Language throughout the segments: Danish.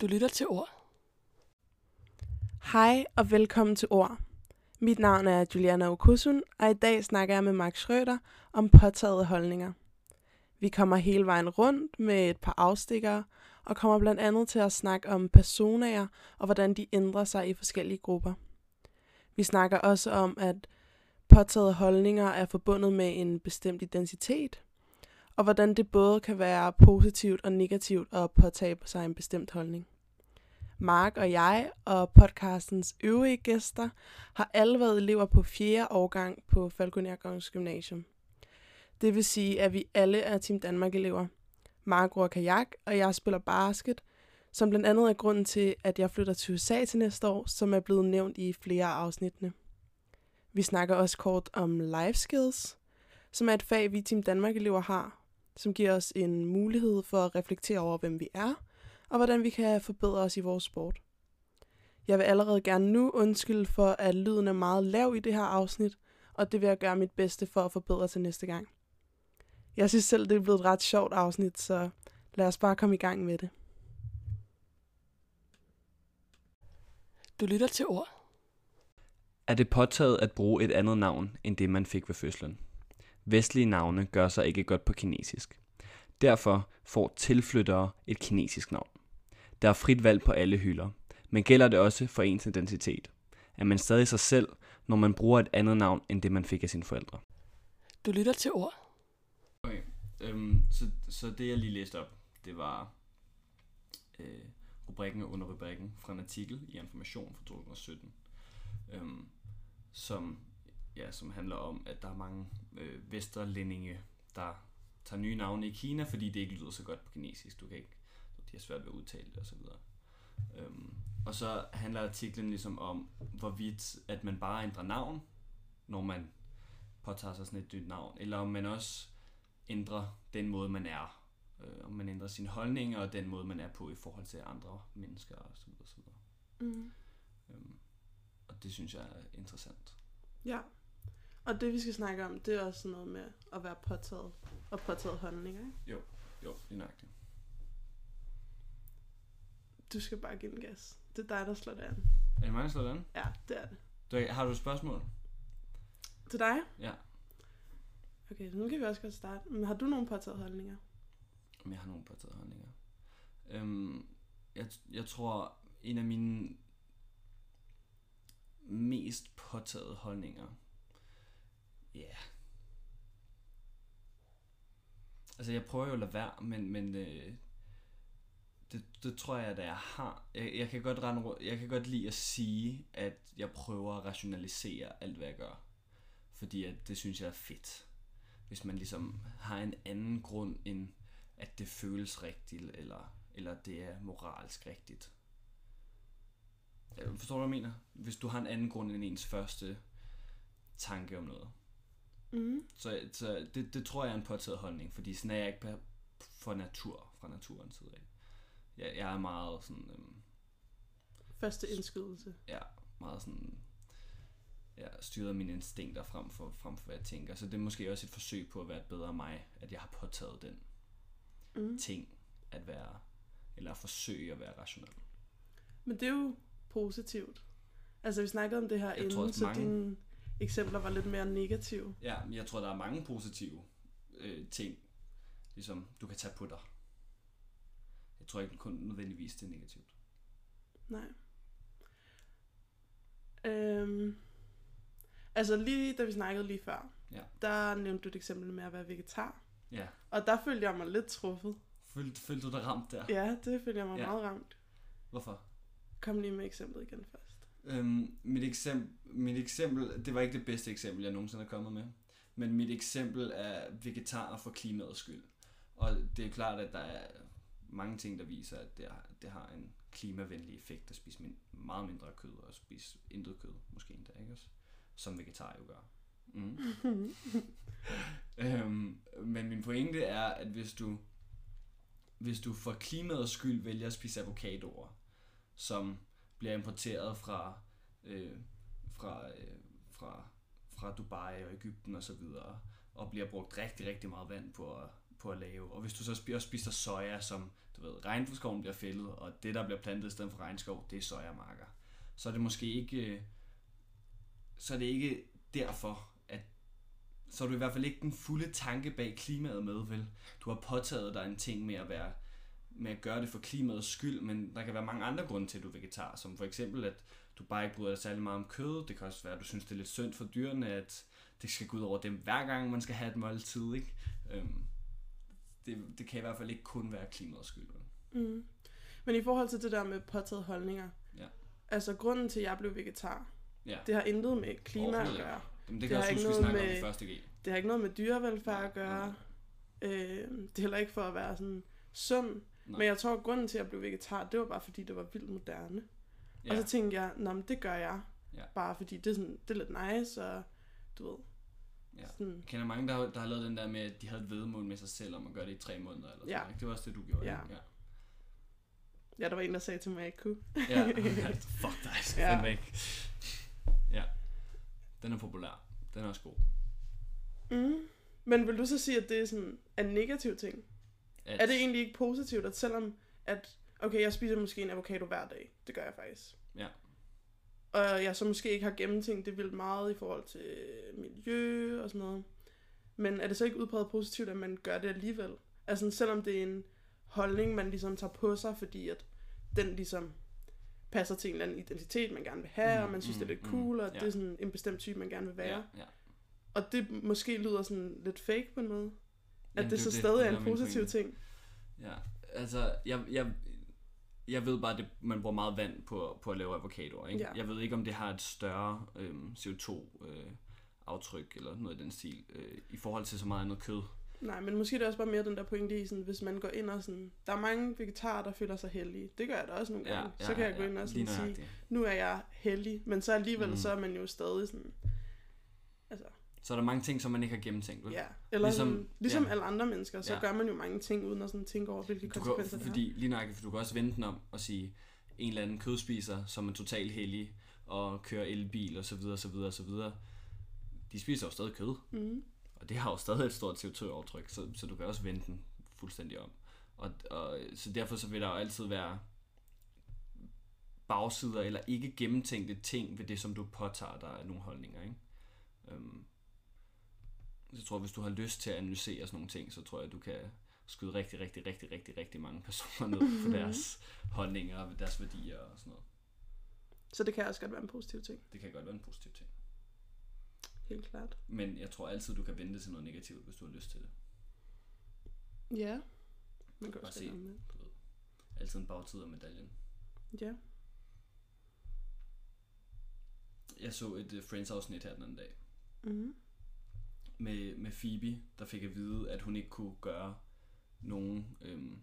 Du lytter til ord. Hej og velkommen til Ord. Mit navn er Juliana Okusun, og i dag snakker jeg med Mark Schrøder om påtagede holdninger. Vi kommer hele vejen rundt med et par afstikkere, og kommer blandt andet til at snakke om personager og hvordan de ændrer sig i forskellige grupper. Vi snakker også om, at påtaget holdninger er forbundet med en bestemt identitet, og hvordan det både kan være positivt og negativt at påtage sig en bestemt holdning. Mark og jeg og podcastens øvrige gæster har alle været elever på 4. årgang på Falconer Gymnasium. Det vil sige, at vi alle er Team Danmark-elever. Mark ror kajak, og jeg spiller basket, som blandt andet er grunden til, at jeg flytter til USA til næste år, som er blevet nævnt i flere af afsnittene. Vi snakker også kort om life skills, som er et fag, vi Team Danmark-elever har, som giver os en mulighed for at reflektere over, hvem vi er, og hvordan vi kan forbedre os i vores sport. Jeg vil allerede gerne nu undskylde for, at lyden er meget lav i det her afsnit, og det vil jeg gøre mit bedste for at forbedre til næste gang. Jeg synes selv, det er blevet et ret sjovt afsnit, så lad os bare komme i gang med det. Du lytter til ord. Er det påtaget at bruge et andet navn, end det man fik ved fødslen? Vestlige navne gør sig ikke godt på kinesisk. Derfor får tilflyttere et kinesisk navn. Der er frit valg på alle hylder, men gælder det også for ens identitet? Er man stadig sig selv, når man bruger et andet navn, end det man fik af sine forældre? Du lytter til ord. Okay, øhm, så, så det jeg lige læste op, det var øh, rubrikken og underrubrikken fra en artikel i Information fra 2017, øhm, som, ja, som handler om, at der er mange øh, vesterlændinge, der tager nye navne i Kina, fordi det ikke lyder så godt på kinesisk. Du kan ikke, de har svært ved at udtale det osv. Øhm, og så handler artiklen ligesom om, hvorvidt at man bare ændrer navn, når man påtager sig sådan et nyt navn, eller om man også ændrer den måde, man er. Øh, om man ændrer sine holdninger og den måde, man er på i forhold til andre mennesker. Så videre. Mm. Øhm, og det synes jeg er interessant. Ja. Og det vi skal snakke om, det er også sådan noget med at være påtaget og påtaget holdninger. Ikke? Jo, jo, er nøjagtigt. Du skal bare give den gas. Det er dig, der slår det an. Er det mig, der slår det an? Ja, det er det. Du, har du et spørgsmål? Til dig? Ja. Okay, nu kan vi også godt starte. Men har du nogle påtaget holdninger? Om jeg har nogle påtaget holdninger. Øhm, jeg, jeg tror, en af mine mest påtaget holdninger, ja, yeah. altså jeg prøver jo at lade være, men, men øh, det, det tror jeg, at jeg har. Jeg, jeg, kan godt rende, jeg kan godt lide at sige, at jeg prøver at rationalisere alt, hvad jeg gør. Fordi at det synes jeg er fedt. Hvis man ligesom har en anden grund end, at det føles rigtigt, eller, eller det er moralsk rigtigt. Øh, forstår du, hvad jeg mener? Hvis du har en anden grund end ens første tanke om noget. Mm. Så, så det, det tror jeg er en påtaget holdning, fordi sådan er jeg ikke på- for natur, fra naturens side af. Jeg, jeg er meget sådan, øhm, Første indskydelse. ja, meget sådan, ja, styret af mine instinkter frem for, frem for hvad jeg tænker. Så det er måske også et forsøg på at være et bedre mig, at jeg har påtaget den Mm. ting at være, eller at forsøge at være rationel. Men det er jo positivt. Altså, vi snakkede om det her Jeg inden, tror også så mange- dine eksempler var lidt mere negative. Ja, men jeg tror, der er mange positive øh, ting, ligesom du kan tage på dig. Jeg tror ikke kun nødvendigvis det er negativt. Nej. Øhm, altså lige da vi snakkede lige før, Ja. der nævnte du et eksempel med at være vegetar. Ja. Og der følte jeg mig lidt truffet. Følte, følte du dig ramt der? Ja, det følte jeg mig Ja. meget ramt. Hvorfor? Kom lige med eksemplet igen først. Øhm, mit, eksempel, mit eksempel, det var ikke det bedste eksempel, jeg nogensinde er kommet med. Men mit eksempel er vegetar for klimaets skyld. Og det er klart, at der er mange ting, der viser, at det har, det har en klimavenlig effekt at spise min, meget mindre kød og spise intet kød, måske endda, ikke også? Som vegetar jo gør. Mm. øhm, men min pointe er, at hvis du, hvis du for klimaets skyld vælger at spise avocadoer, som bliver importeret fra, øh, fra, øh, fra, fra Dubai og Ægypten og så videre, og bliver brugt rigtig, rigtig meget vand på at, på at lave. Og hvis du så spiser, spiser soja, som du ved, regnskoven bliver fældet, og det, der bliver plantet i stedet for regnskov, det er sojamarker. Så er det måske ikke, øh, så er det ikke derfor, at så er du i hvert fald ikke den fulde tanke bag klimaet med, vel? Du har påtaget dig en ting med at være med at gøre det for klimaets skyld, men der kan være mange andre grunde til, at du er vegetar, som for eksempel, at du bare ikke bryder dig særlig meget om kød. Det kan også være, at du synes, det er lidt synd for dyrene, at det skal gå ud over dem hver gang, man skal have et måltid, ikke? Øhm, det, det kan i hvert fald ikke kun være klimaets skyld. vel? Mm. Men i forhold til det der med påtaget holdninger, Ja. altså grunden til, at jeg blev vegetar, Ja. det har intet med klima at gøre. Jamen, det det kan jeg har også huske, vi snakkede om med- i første G. Det har ikke noget med dyrevelfærd at gøre. Øh, det er heller ikke for at være sådan sund. Nej. Men jeg tror, at grunden til, at jeg blev vegetar, det var bare fordi, det var vildt moderne. Ja. Og så tænkte jeg, Nå, men det gør jeg. Ja. Bare fordi det er, sådan, det er lidt nice, og du ved. Ja. Sådan, Jeg kender mange, der har, der har lavet den der med, at de havde et vedmål med sig selv om at gøre det i tre måneder. Eller sådan, Ja. noget, ikke? Det var også det, du gjorde. Ja. Ja. ja, der var en, der sagde til mig, at jeg ikke kunne. Ja, fuck dig, skal Ja. ja. væk. Ja, den er populær. Den er også god. Mm. Men vil du så sige, at det er sådan en negativ ting? At, Er det egentlig ikke positivt, at selvom at, okay, jeg spiser måske en avocado hver dag, det gør jeg faktisk. Ja. Og jeg så måske ikke har gennemtænkt det vildt meget i forhold til miljø og sådan noget. Men er det så ikke udpræget positivt, at man gør det alligevel? Altså selvom det er en holdning, man ligesom tager på sig, fordi at den ligesom passer til en eller anden identitet, man gerne vil have, Mm, og man synes, mm, det er lidt mm, cool, og ja. det er sådan en bestemt type, man gerne vil være. Ja, ja. Og det måske lyder sådan lidt fake på en måde. At Jamen, det, er så det, stadig det er en positiv ting. Ja, altså, jeg, jeg, jeg ved bare, at det, man bruger meget vand på, på at lave avocadoer. Ikke? Ja. Jeg ved ikke, om det har et større øhm, CO2-aftryk eller noget i den stil, øh, i forhold til så meget andet kød. Nej, men måske er det også bare mere den der pointe i, sådan, hvis man går ind og sådan... Der er mange vegetarer, der føler sig heldige. Det gør jeg da også nogle gange. så kan jeg gå ind og sådan sige, nu er jeg heldig. Men så alligevel, mm. så er man jo stadig sådan... Så er der mange ting, som man ikke har gennemtænkt. Vel? ja. Eller Ligesom- ligesom, ja. alle andre mennesker, så Ja. gør man jo mange ting, uden at sådan tænke over, hvilke Du kan, konsekvenser det har. fordi, lige nøjagtigt, for du kan også vente den om og sige, en eller anden kødspiser, som er totalt heldig, og kører elbil og så videre, så videre, så videre. De spiser jo stadig kød, Mm. og det har jo stadig et stort CO2-aftryk, så, så du kan også vente den fuldstændig om. Og, og, så derfor så vil der jo altid være bagsider eller ikke gennemtænkte ting ved det, som du påtager dig af nogle holdninger. Ikke? Øhm, jeg tror, hvis du har lyst til at analysere sådan nogle ting, så tror jeg, du kan skyde rigtig, rigtig, rigtig, rigtig, rigtig mange personer ned på deres holdninger og deres værdier og sådan noget. Så det kan også godt være en positiv ting. Det kan godt være en positiv ting. Helt klart. Men jeg tror altid, du kan vente til noget negativt, hvis du har lyst til det. Ja. Man kan også se. Du ved. Altid en bagside af medaljen. Ja. Jeg så et uh, Friends-afsnit her den anden dag. Mm med, med Phoebe, der fik at vide, at hun ikke kunne gøre nogen øhm,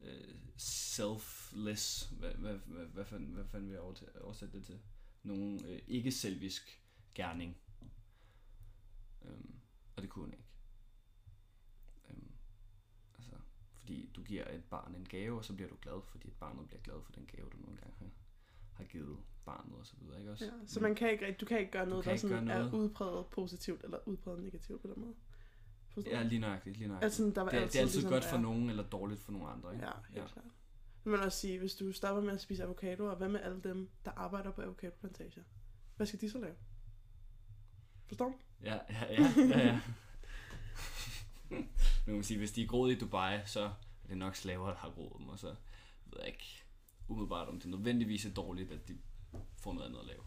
øh, selfless, hvad, hvad, hvad, hvad, fanden, hvad fanden vil jeg oversætte det til? Nogen øh, ikke-selvisk gerning. Øhm, og det kunne hun ikke. Øhm, altså, fordi du giver et barn en gave, og så bliver du glad, fordi et barnet bliver glad for den gave, du nogle gange har, har givet barnet og så videre, ikke også? Ja, så Men- man kan ikke, du kan ikke gøre noget, kan der ikke sådan gøre er noget. udpræget positivt, eller udpræget negativt på den måde. Forstår Ja, lige nøjagtigt, lige nøjagtigt. Altså, der var det, er- det er altid ligesom godt for være- nogen, eller dårligt for nogle andre, ikke? Ja, helt Ja. klart. Man også sige, hvis du stopper med at spise avocado, og hvad med alle dem, der arbejder på avocadoplantager? Hvad skal de så lave? Forstår du? Ja, ja, ja, ja, ja. nu kan man sige, hvis de er groet i Dubai, så er det nok slaver, der har groet dem, og så ved jeg ikke umiddelbart, om det nødvendigvis er dårligt, at de får noget andet at lave.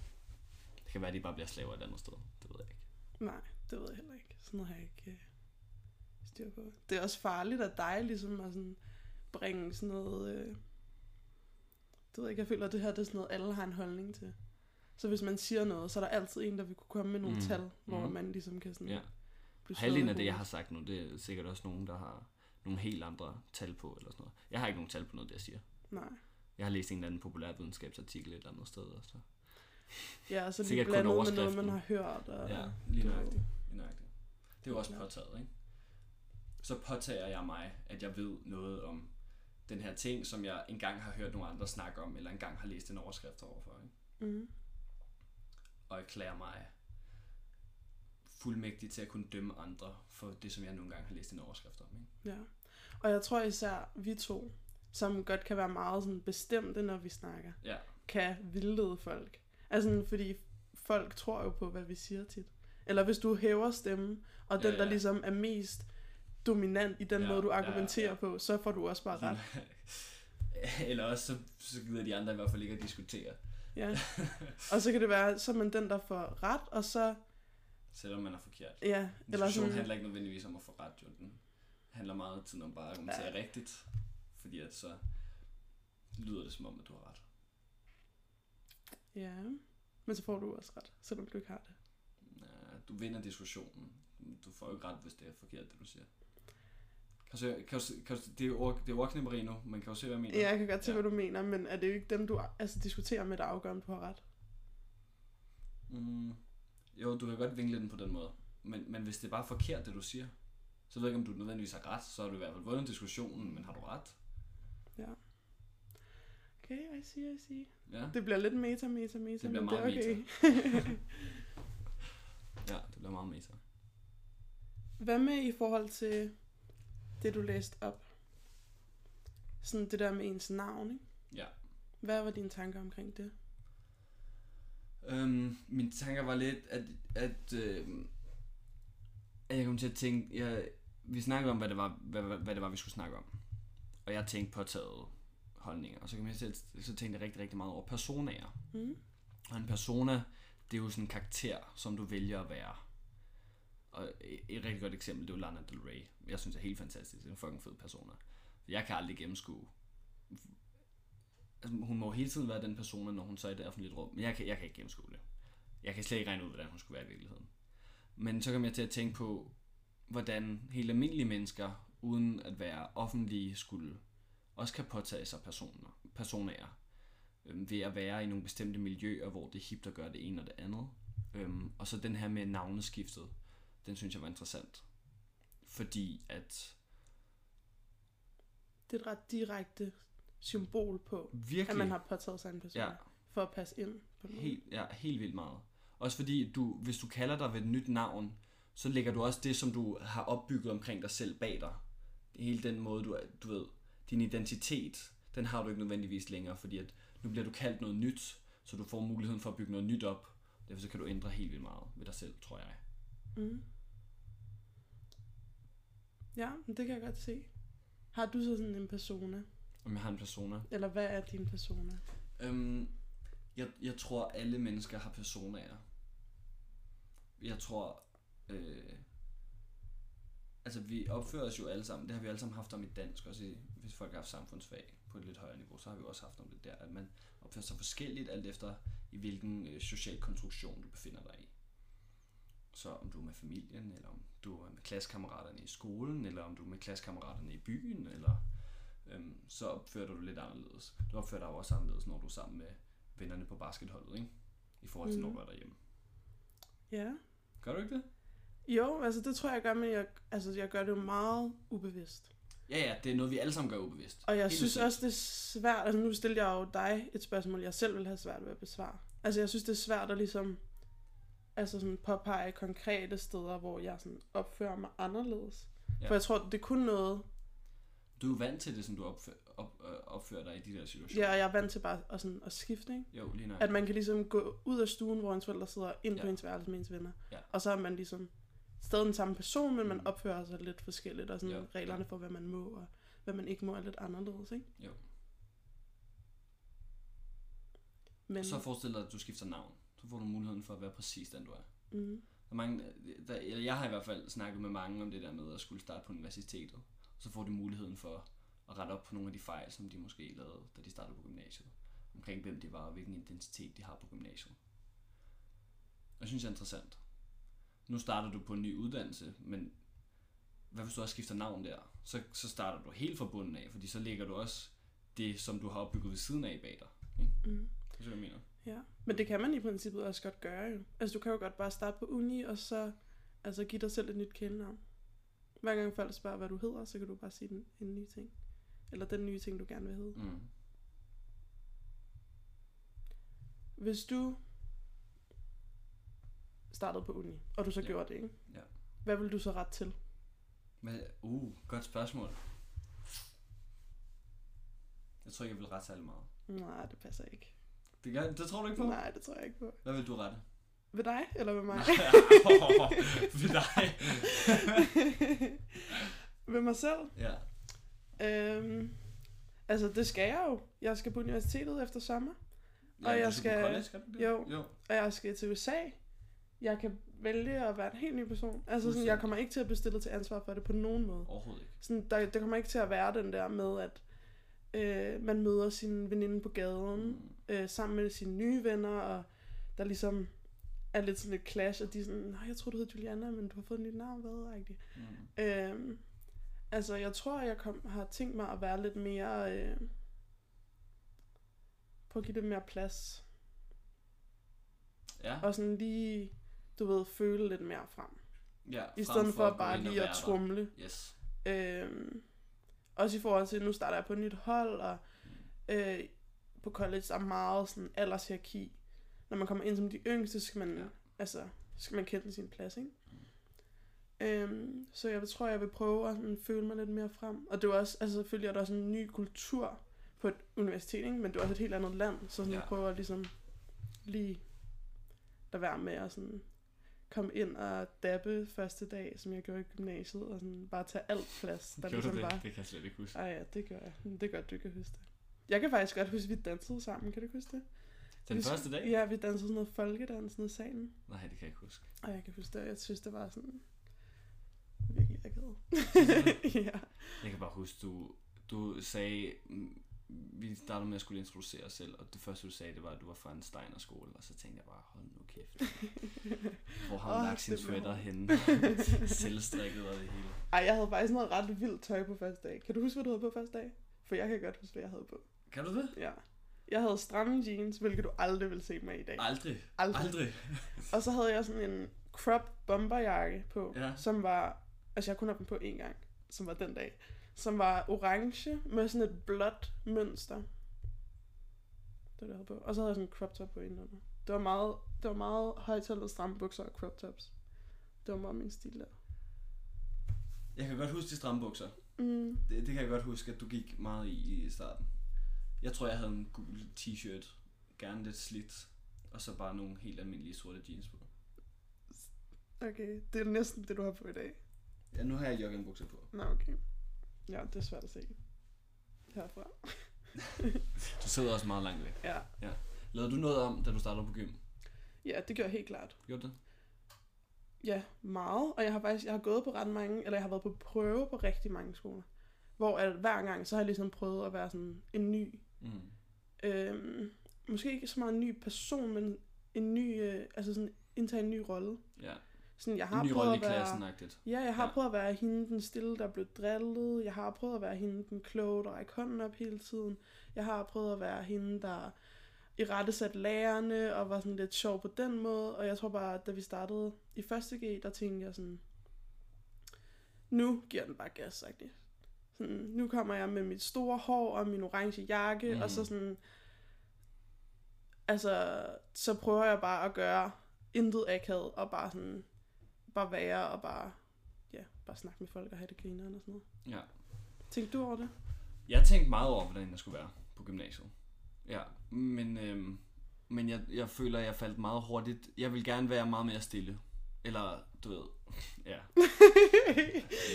Det kan være, at de bare bliver slaver et andet sted. Det ved jeg ikke. Nej, det ved jeg heller ikke. Sådan har jeg ikke øh, styr på. Det er også farligt af dig, ligesom at sådan bringe sådan noget... Øh, det ved jeg ikke, jeg føler, at det her det er sådan noget, alle har en holdning til. Så hvis man siger noget, så er der altid en, der vil kunne komme med nogle Mm. tal, hvor Mm. man ligesom kan sådan Ja. Halvdelen af det, jeg har sagt nu, det er sikkert også nogen, der har nogle helt andre tal på, eller sådan noget. Jeg har ikke nogen tal på noget, det jeg siger. Nej. Jeg har læst en eller anden populær videnskabsartikel et eller andet sted, og så Ja, så Sikkert kun blandet med noget, man har hørt. Og, Ja, lige nøjagtigt. Lige nøjagtigt. Det er jo også påtaget, ikke? Så påtager jeg mig, at jeg ved noget om den her ting, som jeg engang har hørt nogle andre snakke om, eller engang har læst en overskrift overfor, ikke? Mm. Og erklærer mig fuldmægtig til at kunne dømme andre for det, som jeg nogle gange har læst en overskrift om. Ikke? Ja. Og jeg tror især, vi to, som godt kan være meget sådan bestemte, når vi snakker, Ja, kan vildlede folk. Altså, fordi folk tror jo på, hvad vi siger tit. Eller hvis du hæver stemmen, og Ja, den, der ja. ligesom er mest dominant i den Ja, måde, du ja, ja, argumenterer ja. på, så får du også bare ret. Eller også så, så gider de andre i hvert fald ikke at diskutere. Ja. Og så kan det være, så er man den, der får ret, og så, Selvom man er forkert. ja, eller sådan, handler ikke nødvendigvis om at få ret, jo. Den handler meget tiden om bare at argumentere ja. rigtigt. Fordi at så lyder det som om, at du har ret. ja. Men så får du også ret, selvom du ikke har det. Ja, du vinder diskussionen. Du får jo ikke ret, hvis det er forkert, det du siger. Kan du kan du, kan du, det er jo det er ordknæpperi nu, men kan du se, hvad jeg mener? Ja, jeg kan godt se, ja. hvad du mener, men er det jo ikke dem, du altså, diskuterer med, der afgør, om du har ret? Mm, jo, du kan godt vinkle den på den måde. Men, men hvis det er bare forkert, det du siger, så ved jeg ikke, om du nødvendigvis har ret. Så har du i hvert fald vundet diskussionen, men har du ret? Ja. Okay, I see, I see. Ja, Det bliver lidt meta, meta, meta, Det bliver men det er meget okay. ja det bliver meget meta. Hvad med i forhold til det, du læste op? Sådan det der med ens navn, ikke? Ja. Hvad var dine tanker omkring det? Øhm, mine tanker var lidt, at, at, øh, at jeg kom til at tænke, jeg, vi snakkede om, hvad det, var, hvad, hvad, hvad det var, vi skulle snakke om. Og jeg tænkte påtaget holdninger. Og så, jeg til, at- så tænkte jeg rigtig, rigtig meget over personager. Mm? Og en persona, det er jo sådan en karakter, som du vælger at være. Og et, et rigtig godt eksempel, det er jo Lana Del Rey. Jeg synes, det er helt fantastisk. Det er en fucking fed persona. Jeg kan aldrig gennemskue. Altså, hun må hele tiden være den persona, når hun så er i det offentlige rum. Men jeg kan, jeg kan ikke gennemskue det. Jeg kan slet ikke regne ud, hvordan hun skulle være i virkeligheden. Men så kom jeg til at tænke på, hvordan helt almindelige mennesker, uden at være offentlige, skulle også kan påtage sig personer, personager øhm, ved at være i nogle bestemte miljøer, hvor det er hipt at gøre det ene og det andet. Øhm, og så den her med navneskiftet, den synes jeg var interessant. Fordi at Det er et ret direkte symbol på, virkelig... at man har påtaget sig en person Ja. for at passe ind på noget. Helt, ja, helt vildt meget. Også fordi, du, hvis du kalder dig ved et nyt navn, så lægger du også det, som du har opbygget omkring dig selv bag dig. Hele den måde, du, du ved, din identitet, den har du ikke nødvendigvis længere, fordi at nu bliver du kaldt noget nyt, så du får muligheden for at bygge noget nyt op. Derfor så kan du ændre helt vildt meget ved dig selv, tror jeg. Mm. Ja, det kan jeg godt se. Har du så sådan en persona? Om jeg har en persona. Eller hvad er din persona? Øhm, jeg, jeg tror, alle mennesker har personaer. Jeg tror... Øh, altså, vi opfører os jo alle sammen. Det har vi alle sammen haft om i dansk, også i, hvis folk har haft samfundsfag på et lidt højere niveau, så har vi også haft om det der, at man opfører sig forskelligt, alt efter i hvilken øh, social konstruktion du befinder dig i. Så om du er med familien, eller om du er med klassekammeraterne i skolen, eller om du er med klassekammeraterne i byen, eller øhm, så opfører du dig lidt anderledes. Du opfører dig også anderledes, når du er sammen med vennerne på basketholdet, ikke? I forhold til, Mhm. når du er derhjemme. Ja. Gør du ikke det? Jo, altså det tror jeg, jeg gør, men jeg, altså, jeg gør det jo meget ubevidst. Ja, ja, det er noget, vi alle sammen gør ubevidst. Og jeg Helt synes også, det er svært, altså nu stiller jeg jo dig et spørgsmål, jeg selv vil have svært ved at besvare. Altså jeg synes, det er svært at ligesom, altså sådan påpege konkrete steder, hvor jeg sådan opfører mig anderledes. Ja. For jeg tror, det er kun noget, Du er jo vant til det, som du opfører, op, øh, opfører dig i de der situationer. ja, og jeg er vant til bare at, sådan, at skifte, ikke? Jo, lige nok. At man kan ligesom gå ud af stuen, hvor ens forældre sidder, ind ja. på ens værelse med ens venner. Ja. Og så er man ligesom stadig den samme person, men man Mm. opfører sig lidt forskelligt, og sådan Jo, reglerne for, hvad man må, og hvad man ikke må, er lidt anderledes, ikke? Jo. Men, Så forestil dig, at du skifter navn. Så får du muligheden for at være præcis den, du er. mm, Der er mange, der, eller jeg har i hvert fald snakket med mange om det der med at skulle starte på universitetet. Så får de muligheden for at rette op på nogle af de fejl, som de måske lavede, da de startede på gymnasiet. Omkring hvem de var og hvilken identitet de har på gymnasiet. Og jeg synes, det er interessant. Nu starter du på en ny uddannelse, men hvad hvis du også skifter navn der? Så, så starter du helt fra bunden af, fordi så lægger du også det, som du har opbygget ved siden af bag dig. Ikke? mm, Det er jeg mener. ja. Men det kan man i princippet også godt gøre, jo. Altså, du kan jo godt bare starte på uni, og så altså, give dig selv et nyt kælenavn. Hver gang folk spørger, hvad du hedder, så kan du bare sige den, en ny ting. Eller den nye ting, du gerne vil hedde. Mm. Hvis du startede på uni, og du så Ja. gjorde det, ikke? Ja. Hvad vil du så ret til? Men, uh, godt spørgsmål. Jeg tror ikke, jeg vil rette særlig meget. Nej, det passer ikke. Det, gør, det tror du ikke på? Nej, det tror jeg ikke på. Hvad vil du rette? Ved dig, eller ved mig? Ved dig. ved mig selv? ja. Øhm, altså, det skal jeg jo. Jeg skal på universitetet efter sommer, ja Og jeg skal- college, skal du det? Jo. jo. og jeg skal til USA. Jeg kan vælge at være en helt ny person. Altså, sådan, jeg kommer ikke til at blive stillet til ansvar for det på nogen måde. Overhovedet ikke. Sådan, der, der kommer ikke til at være den der med, at øh, man møder sin veninde på gaden, Mm. øh, sammen med sine nye venner, og der ligesom er lidt sådan et clash, og de er sådan, nej, jeg tror du hedder Juliana, men du har fået et nyt navn, hvad? Mm. Øhm, altså, jeg tror, jeg kom, har tænkt mig at være lidt mere... Øh, prøve at give det mere plads. Ja. Og sådan lige, du ved, føle lidt mere frem. ja. I stedet for, gå bare lige at trumle. Yes. Øhm, også i forhold til, nu starter jeg på et nyt hold, og øh, på college er meget sådan aldershierarki. Når man kommer ind som de yngste, skal man, Ja. altså, så skal man kende sin plads, ikke? Øhm, så jeg tror, jeg vil prøve at sådan, føle mig lidt mere frem. Og det er også, altså selvfølgelig er der også en ny kultur på et universitet, ikke? men det er også et helt andet land, så sådan, ja. Jeg prøver ligesom lige lade være med at sådan komme ind og dabbe første dag, som jeg gjorde i gymnasiet, og sådan bare tage alt plads, der Gjorde ligesom du det? var. Det kan jeg slet ikke huske. Ej ja, det gør jeg. Det er godt, du kan huske det. Jeg kan faktisk godt huske, at vi dansede sammen. Kan du huske det? Den vi, første dag? Ja, vi dansede sådan noget folkedans nede i salen. Nej, det kan jeg ikke huske. Og jeg kan huske det, jeg synes, det var sådan virkelig akavet. ja. Jeg kan bare huske, du, du sagde, mm, vi startede med at skulle introducere os selv, og det første du sagde, det var, at du var fra en Steiner skole, og så tænkte jeg bare, hold nu kæft. Hvor har hun Åh, lagt sin sweater henne? Selvstrikket og det hele. Ej, jeg havde faktisk noget ret vildt tøj på første dag. Kan du huske, hvad du havde på første dag? For jeg kan godt huske, hvad jeg havde på. Kan du det? Ja. Jeg havde stramme jeans, hvilket du aldrig vil se mig i dag. Aldrig. Aldrig. Aldrig. Og så havde jeg sådan en crop bomberjakke på, Ja. som var, altså jeg kun havde den på én gang, som var den dag, som var orange med sådan et blåt mønster. Det var det, jeg havde på. Og så havde jeg sådan en crop top på indenunder. Det var meget, det var meget højtallet stramme bukser og crop tops. Det var meget min stil der. Jeg kan godt huske de stramme bukser. Mm. Det, det kan jeg godt huske, at du gik meget i i starten. Jeg tror, jeg havde en gul t-shirt, gerne lidt slidt, og så bare nogle helt almindelige sorte jeans på. Okay, det er næsten det, du har på i dag. Ja, nu har jeg joggingbukser på. Nå, okay. Ja, det er svært at se. Herfra. Du sidder også meget langt væk. Ja. Lavede du noget om, da du startede på gym? ja, det gør jeg helt klart. Gjorde det? Ja, meget. Og jeg har faktisk jeg har gået på ret mange, eller jeg har været på prøve på rigtig mange skoler. Hvor at hver gang, så har jeg ligesom prøvet at være sådan en ny, Mm. øhm, måske ikke så meget en ny person, men en ny, øh, altså sådan indtage en ny rolle. Ja, Sådan, jeg har en ny prøvet rolle i at være. Ja, jeg har Ja. prøvet at være hende den stille, der blev drillet. Jeg har prøvet at være hende den kloge, der rækker hånden op hele tiden. Jeg har prøvet at være hende, der i rette sat lærerne og var sådan lidt sjov på den måde. Og jeg tror bare, at da vi startede i første G, der tænkte jeg sådan, nu giver den bare gas, sagt det. Sådan, nu kommer jeg med mit store hår og min orange jakke, mm. og så sådan, altså, så prøver jeg bare at gøre intet akavet, og bare sådan, bare være og bare, ja, bare snakke med folk og have det grineren og sådan noget. Ja. Tænkte du over det? Jeg tænkte meget over, hvordan jeg skulle være på gymnasiet. Ja, men, øhm, men jeg, jeg føler, jeg faldt meget hurtigt. Jeg vil gerne være meget mere stille. Eller, du ved, ja.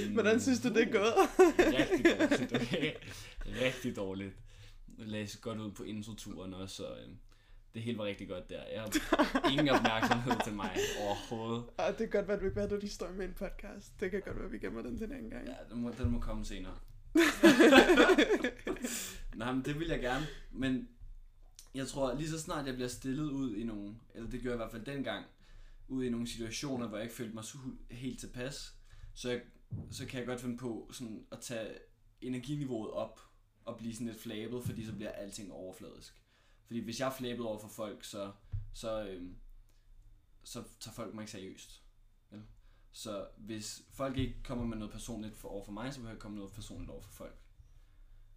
Hvordan synes du, det er gået? Rigtig dårligt, okay? Rigtig dårligt. Det lagde godt ud på introturen også, så øhm, det hele var rigtig godt der. Jeg har ingen opmærksomhed til mig overhovedet. og det kan godt være, at at du lige står med i en podcast. Det kan godt være, at vi gemmer den til en anden gang. Ja, den må, den må komme senere. Nej, men det vil jeg gerne. Men jeg tror, lige så snart jeg bliver stillet ud i nogle, eller det gjorde jeg i hvert fald dengang, ud i nogle situationer, hvor jeg ikke følte mig helt tilpas, så, jeg, så kan jeg godt finde på sådan at tage energiniveauet op og blive sådan lidt flabet, fordi så bliver alting overfladisk. Fordi hvis jeg er flabet over for folk, så, så, øhm, så tager folk mig ikke seriøst. Vel? Så hvis folk ikke kommer med noget personligt for, over for mig, så vil jeg komme noget personligt over for folk.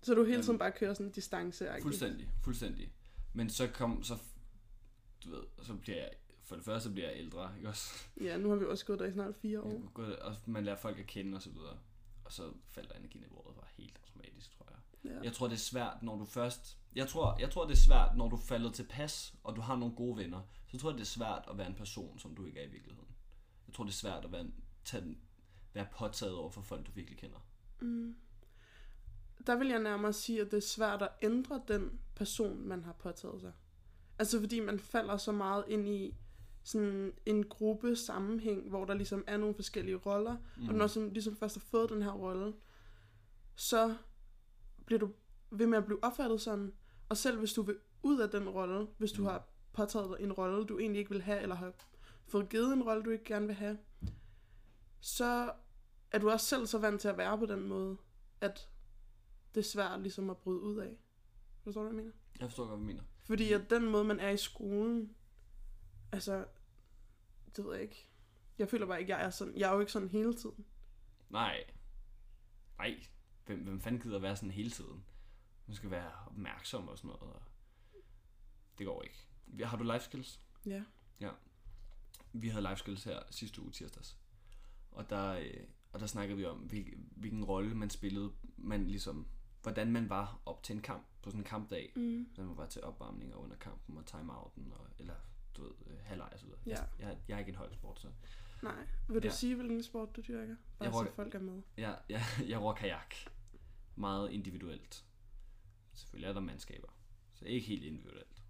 Så du hele Øhm, tiden bare kører sådan en distance Fuldstændig, fuldstændig. Men så kom, så, du ved, så bliver jeg for det første bliver jeg ældre, ikke også? Ja, nu har vi også gået der i snart fire år. Ja. Gået- Og man lærer folk at kende og så videre. Og så falder energiniveauet bare helt automatisk, tror jeg. Ja. Jeg tror, det er svært, når du først... Jeg tror, jeg tror, det er svært, når du falder til pas, og du har nogle gode venner. Så tror jeg, det er svært at være en person, som du ikke er i virkeligheden. Jeg tror, det er svært at være, en, tage, være påtaget over for folk, du virkelig kender. Mm. Der vil jeg nærmere sige, at det er svært at ændre den person, man har påtaget sig. Altså fordi man falder så meget ind i sådan en gruppe sammenhæng, hvor der ligesom er nogle forskellige roller, mm. og når du ligesom først har fået den her rolle, så bliver du ved med at blive opfattet sådan, og selv hvis du vil ud af den rolle, hvis du Mm. har påtaget dig en rolle, du egentlig ikke vil have, eller har fået givet en rolle, du ikke gerne vil have, så er du også selv så vant til at være på den måde, at det er svært ligesom at bryde ud af. Forstår du, hvad jeg mener? Jeg forstår godt, hvad du mener. Fordi at den måde, man er i skolen, altså, det ved jeg ikke. Jeg føler bare ikke, jeg er sådan, jeg er jo ikke sådan hele tiden. Nej. Nej. Hvem, hvem fanden gider være sådan hele tiden? Man skal være opmærksom og sådan noget. Og det går ikke. Har du life skills? Ja. Vi havde life skills her sidste uge tirsdags. Og der, øh, og der snakkede vi om, hvil, hvilken rolle man spillede. Man ligesom, hvordan man var op til en kamp på sådan en kampdag. Mm. Hvordan man var til opvarmning og under kampen og timeouten. Og, eller du ved, øh, halvleg og så videre. Ja. Jeg, jeg er ikke en holdsport, så Nej. Vil du Ja. sige, hvilken sport du dyrker? Bare Jeg så rocker- folk er med. jeg, jeg, jeg ror kajak. Meget individuelt. Selvfølgelig er der mandskaber. Så ikke helt individuelt.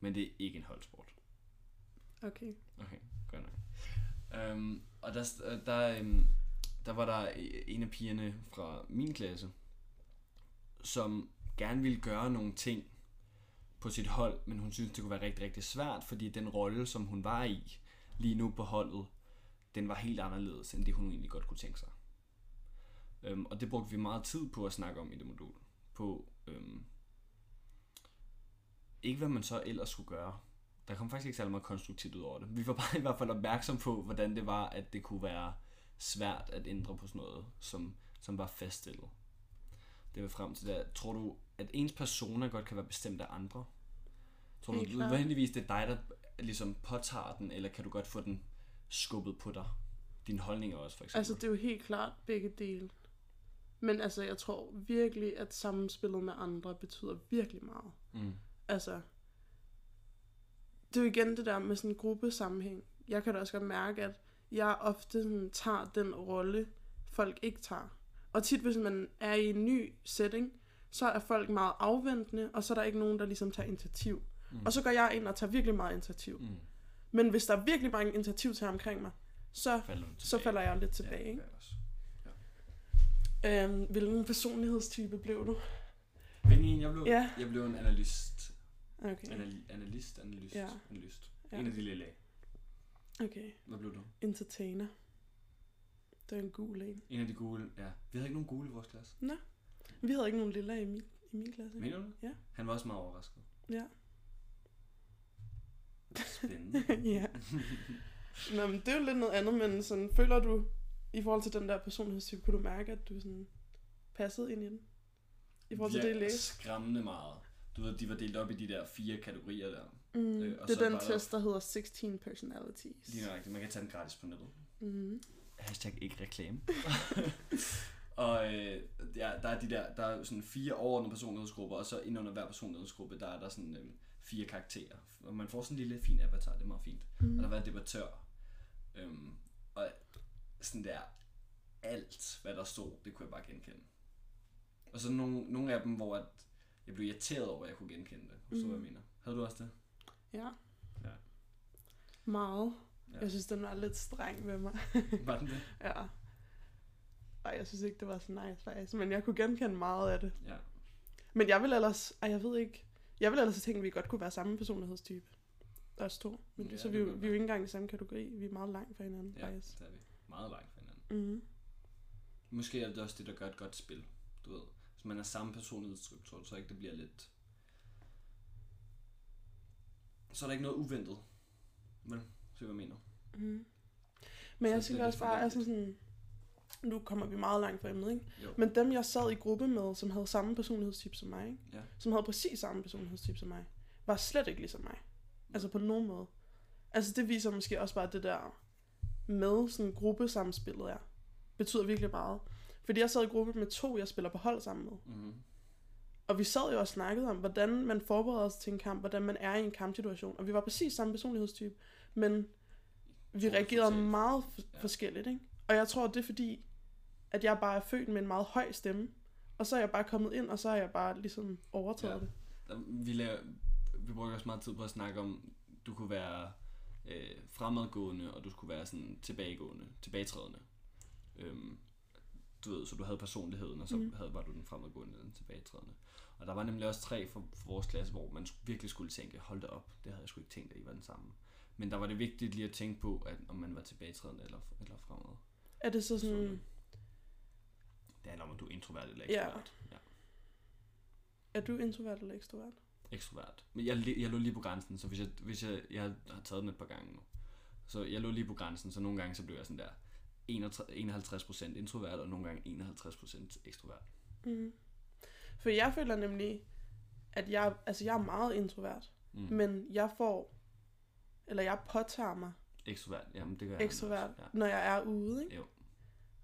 Men det er ikke en holdsport. Okay. Okay, godt nok. Um, og der, der, um, der var der en af pigerne fra min klasse, som gerne ville gøre nogle ting på sit hold, men hun synes det kunne være rigtig, rigtig svært, fordi den rolle, som hun var i lige nu på holdet, den var helt anderledes, end det hun egentlig godt kunne tænke sig. Um, og det brugte vi meget tid på at snakke om i det modul. På um, ikke hvad man så ellers skulle gøre, der kom faktisk ikke særlig meget konstruktivt ud over det. Vi var bare i hvert fald opmærksom på, hvordan det var, at det kunne være svært at ændre på sådan noget, som, som var faststillet. Det var frem til det. Tror du, at ens persona godt kan være bestemt af andre? Tror du nødvendigvis, det er dig, der ligesom påtager den, eller kan du godt få den skubbet på dig? Dine holdninger også, for eksempel. Altså, det er jo helt klart begge dele. Men altså, jeg tror virkelig, at samspillet med andre betyder virkelig meget. mm. Altså, det er jo igen det der med sådan en gruppesammenhæng. Jeg kan da også godt mærke, at jeg ofte sådan, tager den rolle, folk ikke tager. Og tit, hvis man er i en ny setting, så er folk meget afventende, og så er der ikke nogen, der ligesom tager initiativ. Mm. Og så går jeg ind og tager virkelig meget initiativ. Mm. Men hvis der er virkelig mange initiativ til omkring mig, så, Falder så falder jeg lidt Ja, tilbage. det ikke? Øhm, hvilken personlighedstype blev du? Hvilken en jeg blev? Ja. Jeg blev en analyst. Okay, Anali- analyst, analyst, Ja. analyst. Ja. En af de lille af. okay. Hvad blev du? Entertainer. Det er en gul en. En af de gule, ja. Vi havde ikke nogen gule i vores klasse. Vi havde ikke nogen lilla i min, i min klasse. Mener du det? Ja. Han var også meget overrasket. Ja. Spændende. ja. Nå, men det er jo lidt noget andet, men sådan, føler du, i forhold til den der personlighedstype, kunne du mærke, at du sådan passede ind i den? I forhold til det, I læste? skræmmende meget. Du ved, de var delt op i de der fire kategorier der. Mm, Øh, og det er den test, der hedder 16 personalities. Lige nøjagtigt. Man kan tage den gratis på nettet. Mm. Hashtag ikke reklame. og øh, ja, der er de der, der er sådan fire overordnede personlighedsgrupper, og så ind under hver personlighedsgruppe, der er der sådan øh, fire karakterer. Og man får sådan en lille fin avatar, det er meget fint. Mm. Og der var en debattør. Øhm, sådan der, alt hvad der stod, det kunne jeg bare genkende. Og så nogle, nogle af dem, hvor at jeg blev irriteret over, at jeg kunne genkende det. Forstår du, hvad jeg mener? Havde du også det? Ja. Ja. Meget. Ja. Jeg synes, den var lidt streng ved mig. Var den det? ja. Ej, jeg synes ikke, det var så nice faktisk. Men jeg kunne genkende meget af det. Ja. Men jeg vil ellers... Ej, jeg ved ikke... Jeg vil ellers tænke, at vi godt kunne være samme personlighedstype. Os to. Men Ja, så vi, vi er jo ikke engang i samme kategori. Vi er meget langt fra hinanden, Ja, faktisk. det er vi. Meget langt fra hinanden. Mm. Måske er det også det, der gør et godt spil. Du ved, hvis man er samme du så ikke, det bliver lidt... Så er der ikke noget uventet. Vel? Så hvad jeg mener. Mm. Men jeg Så tænker er også bare, altså sådan... Nu kommer vi meget langt fra emnet, ikke? Jo. Men dem, jeg sad i gruppe med, som havde samme personlighedstype som mig, ikke? Ja. som havde præcis samme personlighedstype som mig, var slet ikke ligesom mig. Altså på nogen måde. Altså det viser måske også bare det der med sådan gruppesamspillet er. Betyder virkelig meget. Fordi jeg sad i gruppe med to, jeg spiller på hold sammen med. Mm. Og vi sad jo og snakkede om, hvordan man forbereder sig til en kamp, hvordan man er i en kampsituation. Og vi var præcis samme personlighedstype, men vi reagerede meget f- Ja. forskelligt, ikke? Og jeg tror, det er fordi, at jeg bare er født med en meget høj stemme. Og så er jeg bare kommet ind, og så er jeg bare ligesom overtaget Ja. det. Vi, laver, vi bruger også meget tid på at snakke om, du kunne være øh, fremadgående, og du skulle være sådan tilbagegående, tilbagetrædende. Øhm, du ved, så du havde personligheden, og så mm. havde, var du den fremadgående den tilbagetrædende. Og der var nemlig også tre for, for vores klasse, hvor man virkelig skulle tænke, hold da op, det havde jeg sgu ikke tænkt, at I var den samme. Men der var det vigtigt lige at tænke på, at om man var tilbagetrædende eller, eller fremad. Er det så sådan... Så- Det handler om, at du er introvert eller Ja. ekstrovert. Ja. Er du introvert eller ekstrovert? Ekstrovert. Men jeg, jeg lå lige på grænsen, så hvis jeg, hvis jeg, jeg har taget den et par gange nu, så jeg lå lige på grænsen, så nogle gange så blev jeg sådan der 51% introvert, og nogle gange 51% ekstrovert. Mm. For jeg føler nemlig, at jeg, altså jeg er meget introvert, Mm. men jeg får, eller jeg påtager mig Ekstrovert, jamen det gør jeg. ekstrovert, også, når jeg er ude, ikke? Jo.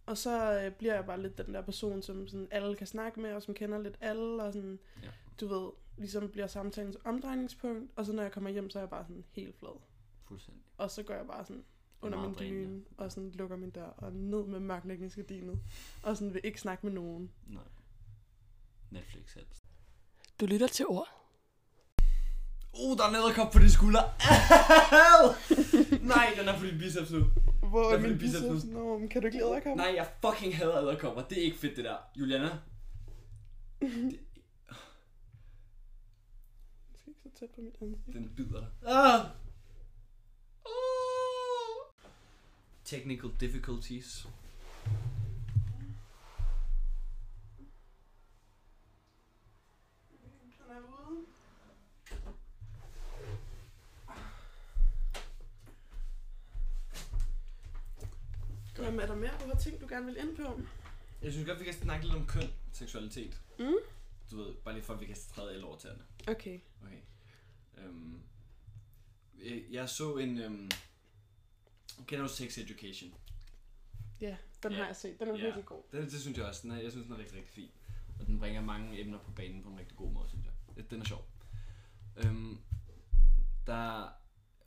Og så øh, bliver jeg bare lidt den der person, som sådan alle kan snakke med, og som kender lidt alle, og sådan, Ja. du ved, ligesom bliver samtalens omdrejningspunkt, og så når jeg kommer hjem, så er jeg bare sådan helt flad. Fuldstændig. Og så går jeg bare sådan er under min dyne, og sådan lukker min dør, og ned med mørklægningsgardinet, og sådan vil ikke snakke med nogen. Nej. Netflix helst. Du lytter til ord. Uh, der er en æderkop på de skuldre. Nej, den er på din biceps nu. Hvor er for min biceps biceps? nu? Men kan du ikke lide at Nej, jeg fucking hader æderkopper. Det er ikke fedt, det der. Juliana? Det, Jeg skal ikke så tæt på mit ansigt. Den bider. Ah! Uh! Technical difficulties. Jamen, er der mere, du har tænkt, du gerne vil ind på? Jeg synes godt, vi kan snakke lidt om køn, seksualitet. Mm. Du ved, bare lige for, at vi kan træde alle over tæerne. Okay. Okay. Øhm, jeg- jeg så en... Øhm, kender du Sex Education? Ja, den Ja. har jeg set. Den er Ja. virkelig god. Den, det synes jeg også. Den er, jeg synes, den er rigtig, rigtig fin. Og den bringer mange emner på banen på en rigtig god måde, synes jeg. Den er sjov. Øhm, der,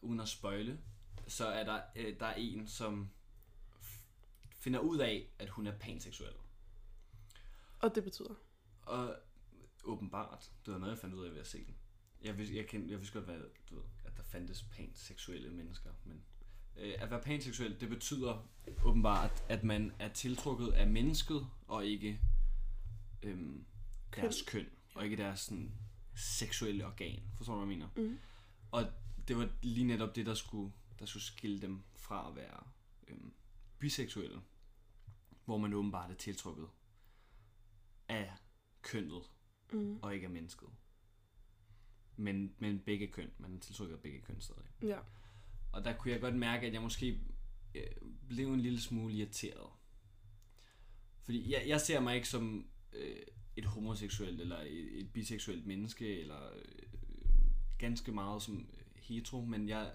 uden at spøjle, så er der, øh, der er en, som finder ud af, at hun er panseksuel. Og det betyder? Og åbenbart, det var noget, jeg fandt ud af ved at se den. Jeg vidste, jeg kendte, jeg vidste godt, hvad, du ved, at der fandtes panseksuelle mennesker, men øh, at være panseksuel, det betyder åbenbart, at man er tiltrukket af mennesket, og ikke øhm, Køn. deres køn, og ikke deres sådan, seksuelle organ. Forstår du, hvad jeg mener? Mm. Og det var lige netop det, der skulle, der skulle skille dem fra at være øhm, biseksuelle, hvor man åbenbart er tiltrukket af kønnet, Mm. og ikke af mennesket. Men, men begge køn, man er tiltrukket af begge køn stadig. Ja. Og der kunne jeg godt mærke, at jeg måske øh, blev en lille smule irriteret. Fordi jeg, jeg ser mig ikke som øh, et homoseksuelt eller et, et biseksuelt menneske, eller øh, ganske meget som hetero, men jeg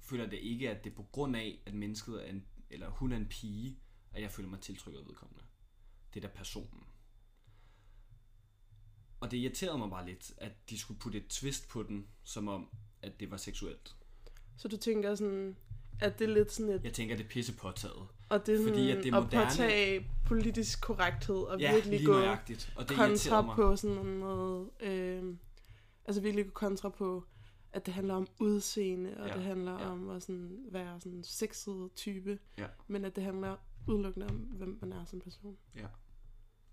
føler det ikke, at det er på grund af, at mennesket er en, eller hun er en pige, at jeg føler mig tiltrykket af vedkommende. Det er da personen. Og det irriterede mig bare lidt, at de skulle putte et twist på den, som om, at det var seksuelt. Så du tænker sådan, at det er lidt sådan et... Jeg tænker, det er pisse påtaget. Og det er sådan fordi at det er at moderne. påtage politisk korrekthed og Ja, virkelig gå nøjagtigt. Og det kontra mig. på sådan noget... Øh, altså virkelig gå kontra på, at det handler om udseende, og Ja, det handler ja. om at sådan være sådan en sexet type, Ja. men at det handler udelukkende om, hvem man er som person.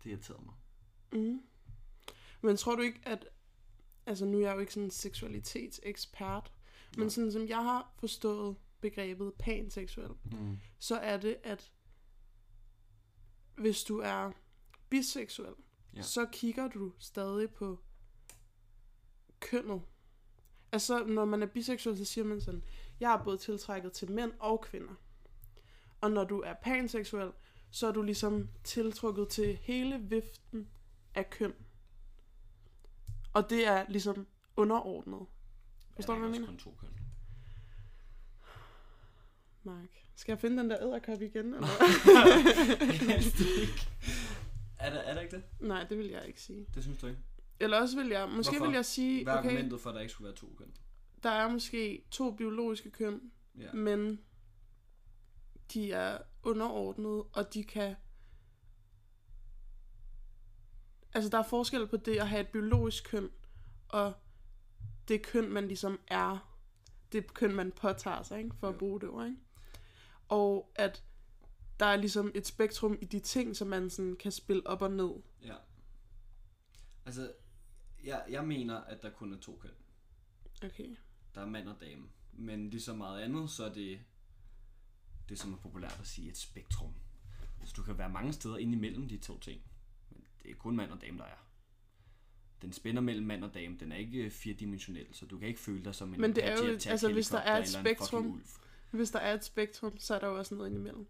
Det irriterede mig. Mm. Men tror du ikke, at... Altså nu er jeg jo ikke sådan en seksualitetsekspert, men Nej. sådan som jeg har forstået begrebet panseksuel, Mm. så er det, at hvis du er biseksuel, Ja. ja. så kigger du stadig på kønnet. Altså, når man er biseksuel, så siger man sådan, jeg er både tiltrækket til mænd og kvinder. Og når du er panseksuel, så er du ligesom tiltrukket til hele viften af køn. Og det er ligesom underordnet. Forstår du, hvad jeg er også kun to køn. Mark. Skal jeg finde den der æderkop igen? Eller? Helst ikke. Er der, er der ikke det? Nej, det vil jeg ikke sige. Det synes du ikke? Eller også vil jeg, måske Hvorfor? vil jeg sige, Hvad er okay, argumentet for, at der ikke skulle være to køn? der er måske to biologiske køn, Ja. men de er underordnet, og de kan... Altså, der er forskel på det at have et biologisk køn, og det køn, man ligesom er. Det køn, man påtager sig, ikke? for at bruge det ord. Ikke? Og at der er ligesom et spektrum i de ting, som man sådan kan spille op og ned. ja. Altså, jeg, jeg mener, at der kun er to køn. Okay. Der er mand og dame. Men ligesom meget andet, så er det det, som er populært at sige, et spektrum. Så du kan være mange steder inde imellem de to ting. Det er kun mand og dame, der er. Den spænder mellem mand og dame. Den er ikke firedimensionel, så du kan ikke føle dig som en Men det er jo- altså, hvis der er et spektrum-. Hvis der er et spektrum, så er der jo også noget indimellem.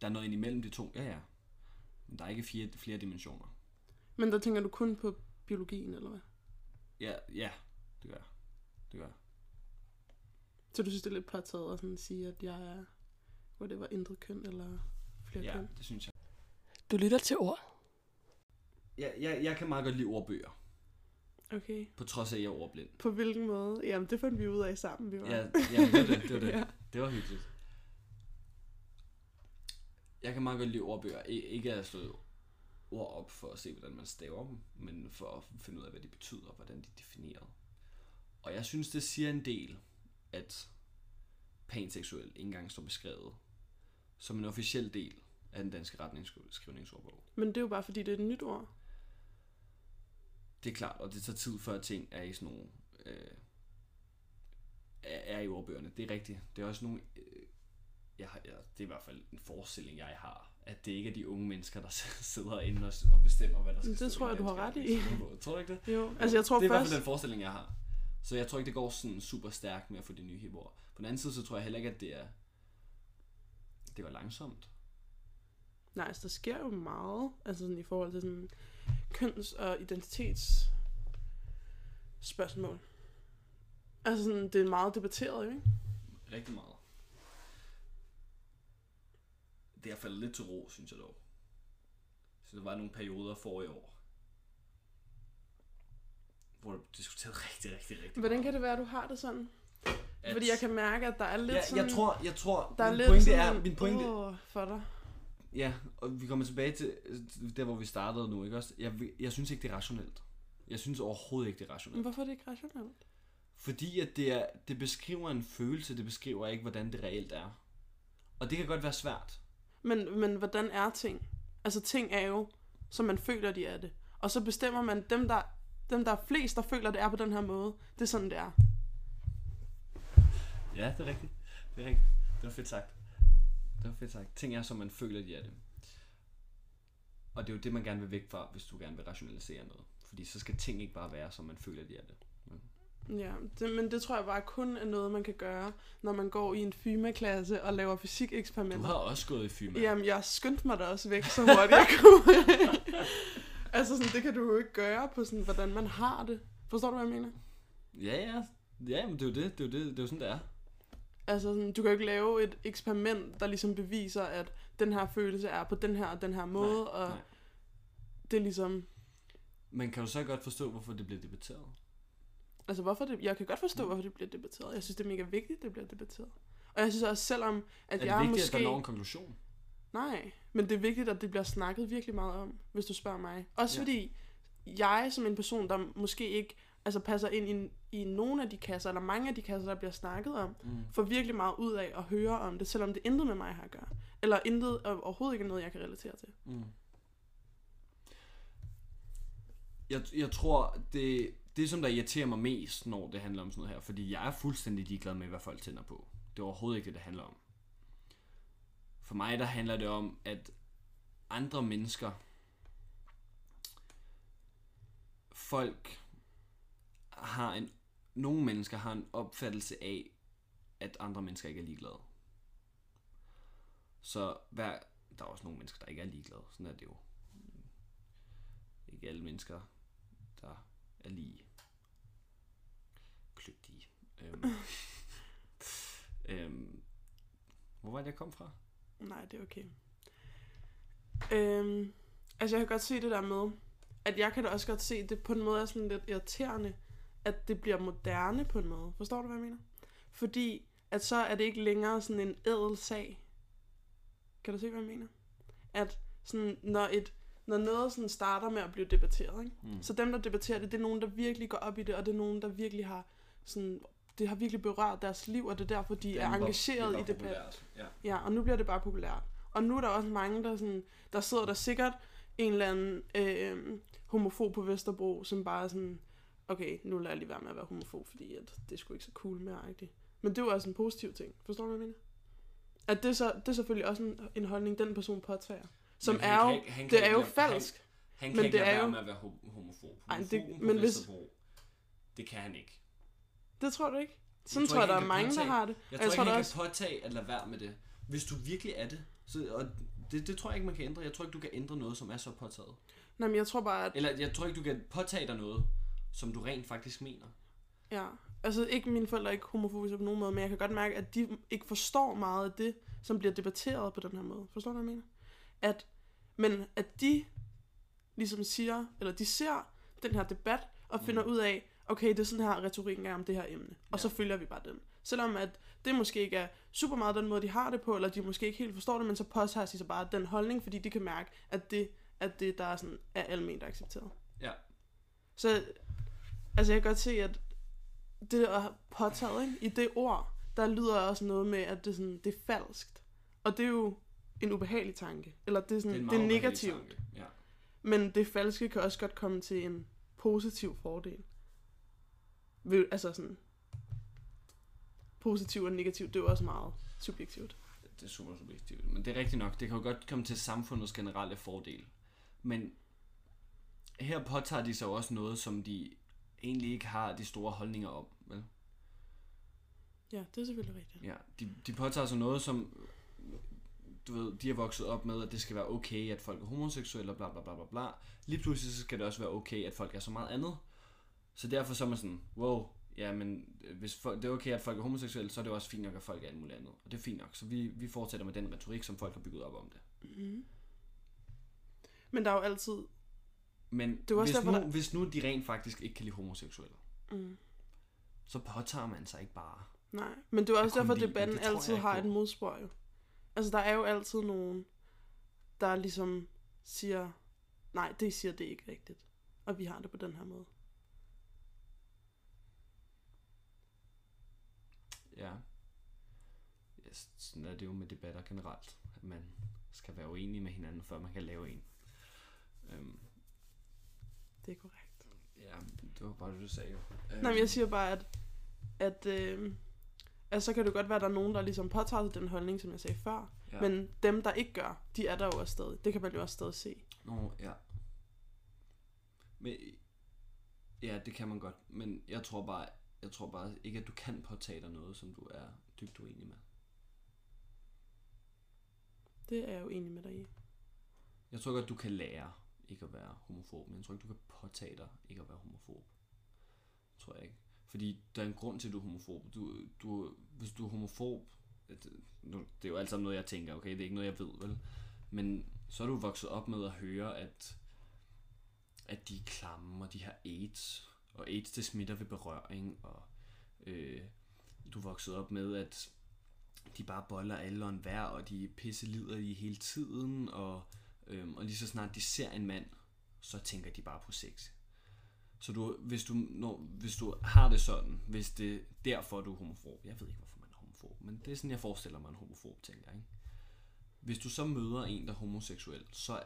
Der er noget ind imellem de to, ja ja. Men der er ikke fire, flere dimensioner. Men der tænker du kun på biologien, eller hvad? Ja, ja, det gør jeg. Det gør jeg. Så du synes, det er lidt påtaget at sådan sige, at jeg er, whatever, indre køn eller flere Ja, køn? det synes jeg. Du lytter til ord. Jeg, jeg, jeg kan meget godt lide ordbøger, Okay. på trods af, at jeg er ordblind. På hvilken måde? Jamen, det fandt vi ud af sammen, vi var. Ja, ja det var det. Det var det. ja. Det var hyggeligt. Jeg kan meget godt lide ordbøger. I- Ikke at slå ord op for at se, hvordan man staver dem, men for at finde ud af, hvad de betyder, og hvordan de er defineret. Og jeg synes, det siger en del, at panseksuel ikke engang står beskrevet som en officiel del af den danske retningsskrivningsordbog. Men det er jo bare, fordi det er et nyt ord. Det er klart, og det tager tid før ting er i sådan nogle... Øh, er, er i ordbøgerne. Det er rigtigt. Det er også nogle... Øh, jeg har, jeg, det er i hvert fald en forestilling, jeg har, at det ikke er de unge mennesker, der sidder inde og, og bestemmer, hvad der skal Det tror jeg, du har ret i. Tror du ikke det? Jo, altså jeg tror det er i hvert først... fald den forestilling, jeg har. Så jeg tror ikke, det går sådan super stærkt med at få de nye hipord. På den anden side, så tror jeg heller ikke, at det er... Det var langsomt. Nej, altså der sker jo meget, altså sådan i forhold til sådan køns- og identitets spørgsmål. Altså sådan, det er meget debatteret, ikke? Rigtig meget. Det er faldet lidt til ro, synes jeg dog. Så der var nogle perioder for i år, hvor det diskuterede rigtig, rigtig, rigtig Hvordan meget. kan det være, at du har det sådan? At- Fordi jeg kan mærke, at der er lidt ja, sådan... jeg tror, jeg tror, der er min pointe sådan, er, min pointe, Åh, for dig. Ja, og vi kommer tilbage til der, hvor vi startede nu, ikke også? Jeg, jeg synes ikke, det er rationelt. Jeg synes overhovedet ikke, det er Men rationelt. hvorfor er det ikke rationelt? Fordi at det, er, det beskriver en følelse, det beskriver ikke, hvordan det reelt er. Og det kan godt være svært. Men, men hvordan er ting? Altså ting er jo, som man føler, de er det. Og så bestemmer man, dem der, dem der er flest, der føler, det er på den her måde. Det er sådan, det er. Ja, det er rigtigt. Det er rigtigt. Det var fedt sagt. Det var fedt sagt. Ting er, som man føler, de er det. Og det er jo det, man gerne vil væk fra, hvis du gerne vil rationalisere noget. Fordi så skal ting ikke bare være, som man føler, de er det. Ja, det, men det tror jeg bare kun er noget, man kan gøre, når man går i en FYMA-klasse og laver Du fysikeksperimenter. har også gået i FYMA. Jamen, jeg skyndte mig da også væk så hurtigt jeg kunne. altså, sådan, det kan du jo ikke gøre på sådan, hvordan man har det. Forstår du, hvad jeg mener? Ja, ja. Ja, men det er jo det. Det er jo, det. Det er jo sådan, det er. Altså, sådan, du kan jo ikke lave et eksperiment, der ligesom beviser, at den her følelse er på den her og den her måde, Nej, og nej. det er ligesom... Men kan du så godt forstå, hvorfor det bliver debatteret? Altså, hvorfor det, jeg kan godt Mm. forstå, hvorfor det bliver debatteret. Jeg synes, det er mega vigtigt, at det bliver debatteret. Og jeg synes også, selvom at Er det jeg vigtigt, måske... at der når en konklusion? Nej, men det er vigtigt, at det bliver snakket virkelig meget om, hvis du spørger mig. Også ja. fordi jeg som en person, der måske ikke altså passer ind i, i nogle af de kasser, eller mange af de kasser, der bliver snakket om, Mm. får virkelig meget ud af at høre om det, selvom det intet med mig har at gøre. Eller intet og overhovedet ikke er noget, jeg kan relatere til. Mm. Jeg, jeg tror, det, det som der irriterer mig mest, når det handler om sådan noget her, fordi jeg er fuldstændig ligeglad med, hvad folk tænder på. Det er overhovedet ikke det, det handler om. For mig, der handler det om, at andre mennesker, folk har en, nogle mennesker har en opfattelse af, at andre mennesker ikke er ligeglade. Så hver, der er også nogle mennesker, der ikke er ligeglade. Sådan er det jo. Ikke alle mennesker, der er lige kløgtige. Øhm, øhm, hvor var det, jeg kom fra? Nej, det er okay. Øhm, altså, jeg kan godt se det der med, at jeg kan da også godt se, at det på en måde er sådan lidt irriterende, at det bliver moderne på en måde. Forstår du, hvad jeg mener? Fordi, at så er det ikke længere sådan en ædel sag. Kan du se, hvad jeg mener? At sådan, når, et, når noget sådan starter med at blive debatteret, ikke? Mm. så dem, der debatterer det, det er nogen, der virkelig går op i det, og det er nogen, der virkelig har sådan, det har virkelig berørt deres liv, og det er derfor, de er engageret i debat. Ja. Ja, og nu bliver det bare populært. Og nu er der også mange, der, sådan, der sidder der sikkert en eller anden øh, homofob på Vesterbro, som bare er sådan, okay, nu lader jeg lige være med at være homofob, fordi at det er sgu ikke så cool mere, rigtigt. Men det jo også en positiv ting. Forstår du, hvad jeg mener? At det, er så, det er selvfølgelig også en, en holdning, den person påtager. Som Men er jo, ikke- han det er jo lade- falsk. Han, han kan Men ikke det lade er være jo- med at være ho- homofob. Ej, det- men hvis- Vesterbro, det kan han ikke. Det tror du ikke? Sådan tror tror jeg, ikke, der er mange, der påtage- har det. Jeg tror, jeg tror ikke, han også, kan påtage at lade være med det. Hvis du virkelig er det, så, og det, det tror jeg ikke, man kan ændre. Jeg tror ikke, du kan ændre noget, som er så påtaget. nej, men jeg tror bare, at Eller jeg tror ikke, du kan påtage dig noget, som du rent faktisk mener. Ja, altså ikke mine forældre er ikke homofobiske på nogen måde, men jeg kan godt mærke, at de ikke forstår meget af det, som bliver debatteret på den her måde. Forstår du, hvad jeg mener? At, men at de ligesom siger, eller de ser den her debat, og finder ud af, okay, det er sådan her, retorikken er om det her emne. Og Ja. så følger vi bare den. Selvom at det måske ikke er super meget den måde, de har det på, eller de måske ikke helt forstår det, men så påtager de sig bare den holdning, fordi de kan mærke, at det, at det der er, sådan, er almindeligt accepteret. Så altså jeg kan godt se, at det er påtaget, ikke? i det ord, der lyder også noget med, at det sådan, det er falskt. Og det er jo en ubehagelig tanke. Eller det er, sådan, det er, det er negativt. tanke. Ja. Men det falske kan også godt komme til en positiv fordel. Ved- Altså sådan... Positiv og negativ, det er jo også meget subjektivt. Det er super subjektivt. Men det er rigtigt nok. Det kan jo godt komme til samfundets generelle fordel. Men her påtager de sig også noget, som de egentlig ikke har de store holdninger om. Vel? Ja, det er selvfølgelig rigtigt. Ja, de, de påtager sig noget, som du ved, de er vokset op med, at det skal være okay, at folk er homoseksuelle bla bla bla bla bla. Lige pludselig så skal det også være okay, at folk er så meget andet. Så derfor så er man sådan, wow, ja, men hvis folk, det er okay, at folk er homoseksuelle, så er det også fint nok, at folk er alt muligt andet. Og det er fint nok, så vi, vi fortsætter med den retorik, som folk har bygget op om det. Mm-hmm. Men der er jo altid... Men Det hvis, derfor, nu, der- hvis nu de rent faktisk ikke kan lide homoseksuelle, Mm. så påtager man sig ikke bare. Nej, men det er også derfor, den, debatten det altid har et modspor jo. Altså, der er jo altid nogen, der ligesom siger, nej, det siger, det ikke rigtigt. Og vi har det på den her måde. Ja. ja. Sådan er det jo med debatter generelt. At man skal være uenig med hinanden, før man kan lave en. Øhm, Det er korrekt. ja, det var bare det, du sagde. Øhm, Nej, men jeg siger bare, at, at øh, altså, så kan det godt være, at der er nogen, der ligesom påtager sig den holdning, som jeg sagde før. Ja. Men dem, der ikke gør, de er der jo også stadig. Det kan man jo også stadig se. Nå, ja. Men, ja, det kan man godt. Men jeg tror bare, jeg tror bare ikke, at du kan påtage dig noget, som du er dybt uenig med. Det er jeg jo enig med dig i. Jeg tror godt, du kan lære ikke at være homofob, men jeg tror ikke, du kan påtage dig ikke at være homofob. Tror jeg ikke. Fordi der er en grund til, at du er homofob. Du, du, hvis du er homofob, det, nu, det er jo alt sammen noget, jeg tænker, okay? Det er ikke noget, jeg ved, vel? Men så er du vokset op med at høre, at, at de er klamme, og de har AIDS. Og AIDS, det smitter ved berøring, og øh, du er vokset op med, at de bare boller alle og enhver, og de pisse lider i hele tiden, og Øhm, og lige så snart de ser en mand, så tænker de bare på sex. Så du, hvis, du, når, hvis du har det sådan, hvis det er derfor, du er homofob, jeg ved ikke, hvorfor man er homofob, men det er sådan, jeg forestiller mig en homofob, tænker ikke? Hvis du så møder en, der er homoseksuel, så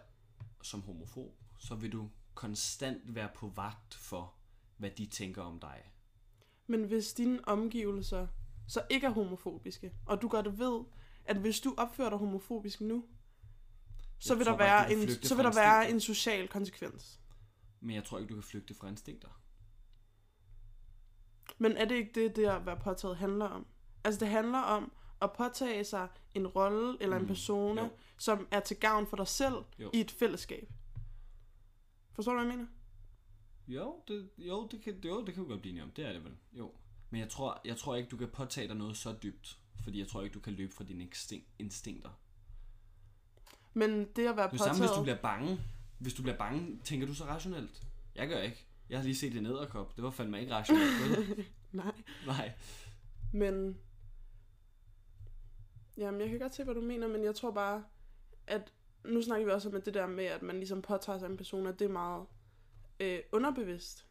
som homofob, så vil du konstant være på vagt for, hvad de tænker om dig. Men hvis dine omgivelser så ikke er homofobiske, og du godt ved, at hvis du opfører dig homofobisk nu, så vil, der bare være en, så vil der være en social konsekvens. Men jeg tror ikke, du kan flygte fra instinkter. Men er det ikke det, det at være påtaget handler om? Altså det handler om at påtage sig en rolle eller en Mm, persona, jo. som er til gavn for dig selv Jo. i et fællesskab. Forstår du, hvad jeg mener? Jo, det, jo, det kan, jo, det kan vi godt blive enige om. Det er det vel. Jo. Men jeg tror, jeg tror ikke, du kan påtage dig noget så dybt. Fordi jeg tror ikke, du kan løbe fra dine instinkt, instinkter. Men det at være Det er samme, hvis du påtaget... bliver bange. Hvis du bliver bange, tænker du så rationelt? Jeg gør ikke. Jeg har lige set en æderkop. Det var fandme ikke rationelt? Nej. Nej. Men... Jamen, jeg kan godt se, hvad du mener, men jeg tror bare, at... Nu snakker vi også om at det der med, at man ligesom påtager sig en person, at det er meget øh, underbevidst.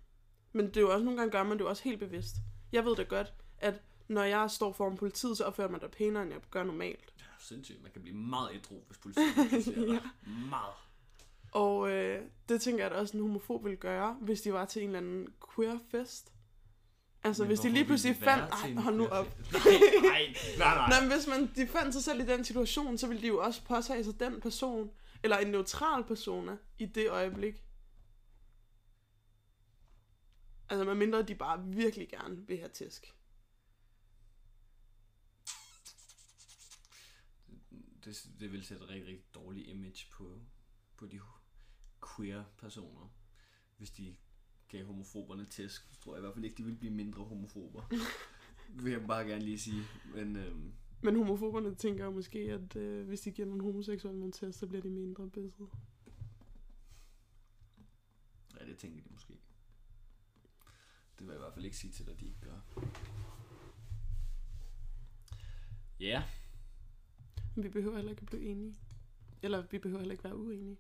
Men det er jo også nogle gange gør man det jo også helt bevidst. Jeg ved det godt, at når jeg står foran politiet, så opfører man dig pænere, end jeg gør normalt. Sindssygt. Man kan blive meget ædru, hvis politiet ser dig. Meget. Og øh, det tænker jeg, at også en homofob ville gøre, hvis de var til en eller anden queer fest. Altså, Men hvis de lige pludselig fandt... Ej, hold nu op. queerfest? Nej, nej, nej, nej. Nej, men hvis man, de fandt sig selv i den situation, så ville de jo også påtage sig den person, eller en neutral persona, i det øjeblik. Altså, medmindre de bare virkelig gerne vil have tæsk. Det, det vil sætte et rigtig, rigtig dårligt image på, på de queer personer. Hvis de gav homofoberne tæsk, så tror jeg i hvert fald ikke, de ville blive mindre homofober. vil jeg bare gerne lige sige. Men øhm, Men homofoberne tænker jo måske, at øh, hvis de giver nogle homoseksuelle nogle test, så bliver de mindre bedre. ja, det tænker de måske. Det vil jeg i hvert fald ikke sige til dig, de ikke gør. Ja, yeah. Men vi behøver heller ikke at blive enige. Eller vi behøver heller ikke være uenige.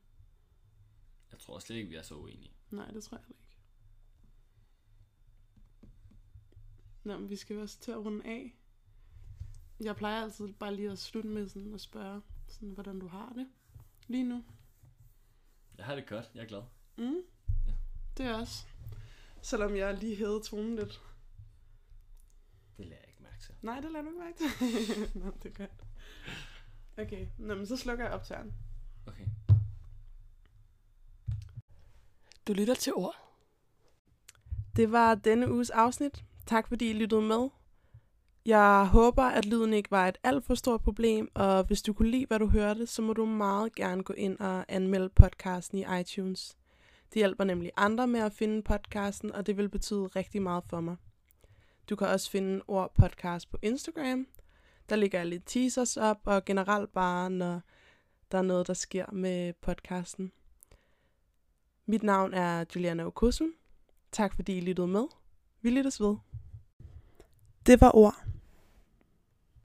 jeg tror slet ikke, vi er så uenige. Nej, det tror jeg heller ikke. Nå, men vi skal også til at runde af. Jeg plejer altid bare lige at slutte med sådan at spørge, sådan, hvordan du har det lige nu. Jeg har det godt, jeg er glad. Mm. Ja. Det er også. Selvom jeg lige hævede tonen lidt. Det lader jeg ikke mærke til. Nej, det lader du ikke mærke til. Nå, det godt. Okay, Nå, men så slukker jeg optageren. Okay. Du lytter til ord. Det var denne uges afsnit. Tak fordi I lyttede med. Jeg håber, at lyden ikke var et alt for stort problem, og hvis du kunne lide, hvad du hørte, så må du meget gerne gå ind og anmelde podcasten i iTunes. Det hjælper nemlig andre med at finde podcasten, og det vil betyde rigtig meget for mig. Du kan også finde ord podcast på Instagram. Der ligger jeg lidt teasers op, og generelt bare, når der er noget, der sker med podcasten. Mit navn er Juliana Okusun. Tak fordi I lyttede med. Vi lyttes ved. Det var ord.